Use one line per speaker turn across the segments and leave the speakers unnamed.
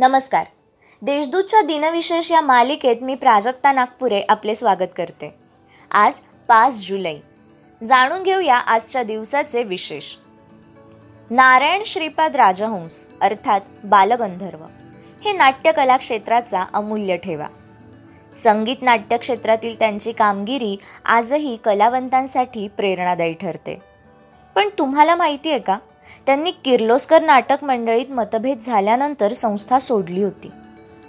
नमस्कार. देशदूतच्या दिनविशेष या मालिकेत मी प्राजक्ता नागपुरे आपले स्वागत करते. आज पाच जुलै. जाणून घेऊया आजच्या दिवसाचे विशेष. नारायण श्रीपाद राजहंस अर्थात बालगंधर्व हे नाट्यकला क्षेत्राचा अमूल्य ठेवा. संगीत नाट्य क्षेत्रातील त्यांची कामगिरी आजही कलावंतांसाठी प्रेरणादायी ठरते. पण तुम्हाला माहिती आहे का? त्यांनी किर्लोस्कर नाटक मंडळीत मतभेद झाल्यानंतर संस्था सोडली होती.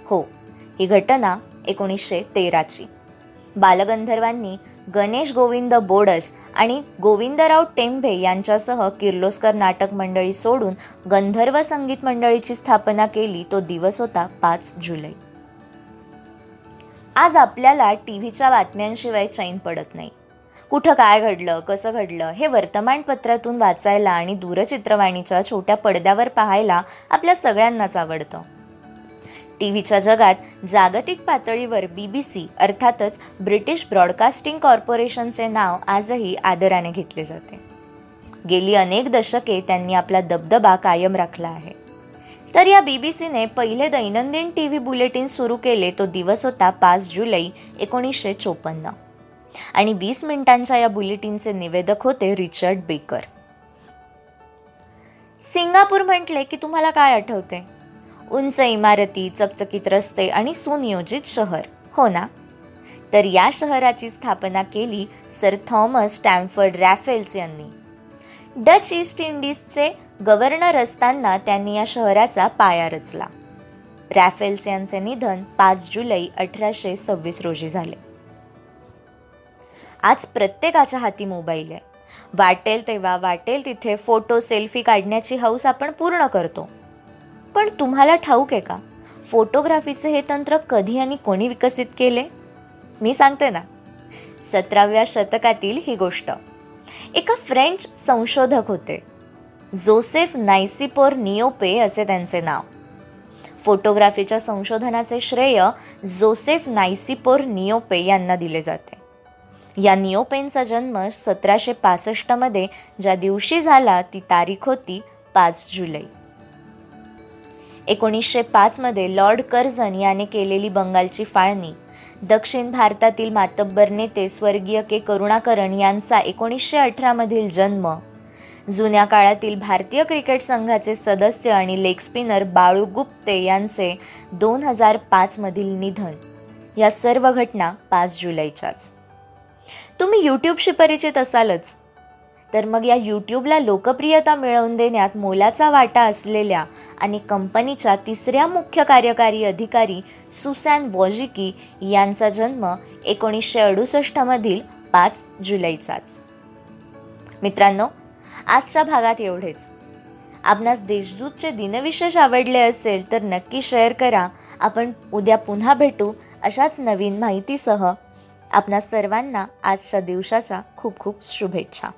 हो ही घटना एकोणीसशे तेराची. बालगंधर्वांनी गणेश गोविंद बोडस आणि गोविंदराव टेंभे यांच्यासह किर्लोस्कर नाटक मंडळी सोडून गंधर्व संगीत मंडळीची स्थापना केली तो दिवस होता पाच जुलै. आज आपल्याला टी व्हीच्या बातम्यांशिवाय चैन पडत नाही. कुठं काय घडलं कसं घडलं हे वर्तमानपत्रातून वाचायला आणि दूरचित्रवाणीच्या छोट्या पडद्यावर पाहायला आपल्या सगळ्यांनाच आवडतं. टी व्हीच्या जगात जागतिक पातळीवर बी बी सी अर्थातच ब्रिटिश ब्रॉडकास्टिंग कॉर्पोरेशनचे नाव आजही आदराने घेतले जाते. गेली अनेक दशके त्यांनी आपला दबदबा कायम राखला आहे. तर या बी बी सीने पहिले दैनंदिन टी व्ही बुलेटिन सुरू केले तो दिवस होता पाच जुलै एकोणीसशे चोपन्न. आणि वीस मिनिटांच्या या बुलेटिनचे निवेदक होते रिचर्ड बेकर. सिंगापूर म्हटले की तुम्हाला काय आठवते? उंच इमारती चकचकीत रस्ते आणि सुनियोजित शहर हो ना? तर या शहराची स्थापना केली सर थॉमस स्टॅम्फर्ड रॅफेल्स यांनी. डच ईस्ट इंडिजचे गव्हर्नर असताना त्यांनी या शहराचा पाया रचला. रॅफेल्स यांचे निधन पाच जुलै अठराशे सव्वीस रोजी झाले. आज प्रत्येकाच्या हाती मोबाईल आहे. वाटेल तेव्हा वाटेल तिथे फोटो सेल्फी काढण्याची हौस आपण पूर्ण करतो. पण तुम्हाला ठाऊक आहे का? फोटोग्राफीचे हे तंत्र कधी आणि कोणी विकसित केले? मी सांगते ना. सतराव्या शतकातील ही गोष्ट. एका फ्रेंच संशोधक होते. जोसेफ नायसिपोर नियोपे असे त्यांचे नाव. फोटोग्राफीच्या संशोधनाचे श्रेय जोसेफ नायसिपोर नियोपे यांना दिले जाते. या निओपेनचा जन्म सतराशे पासष्टमध्ये ज्या दिवशी झाला ती तारीख होती पाच जुलै. एकोणीसशे पाचमध्ये लॉर्ड कर्झन याने केलेली बंगालची फाळणी. दक्षिण भारतातील मातब्बर नेते स्वर्गीय के. करुणाकरण यांचा एकोणीसशे अठरामधील जन्म. जुन्या काळातील भारतीय क्रिकेट संघाचे सदस्य आणि लेग स्पिनर बाळू गुप्ते यांचे दोन हजार पाचमधील निधन. या सर्व घटना पाच जुलैच्याच. तुम्ही यूट्यूबशी परिचित असालच. तर मग या यूट्यूबला लोकप्रियता मिळवून देण्यात मोलाचा वाटा असलेल्या आणि कंपनीच्या तिसऱ्या मुख्य कार्यकारी अधिकारी सुसॅन वॉजिकी यांचा जन्म एकोणीसशे अडुसष्टमधील पाच जुलैचाच. मित्रांनो आजच्या भागात एवढेच. आपणास देशदूतचे दिनविशेष आवडले असेल तर नक्की शेअर करा. आपण उद्या पुन्हा भेटू अशाच नवीन माहितीसह. आपणा सर्वांना आजच्या दिवसाच्या खूप खूप शुभेच्छा.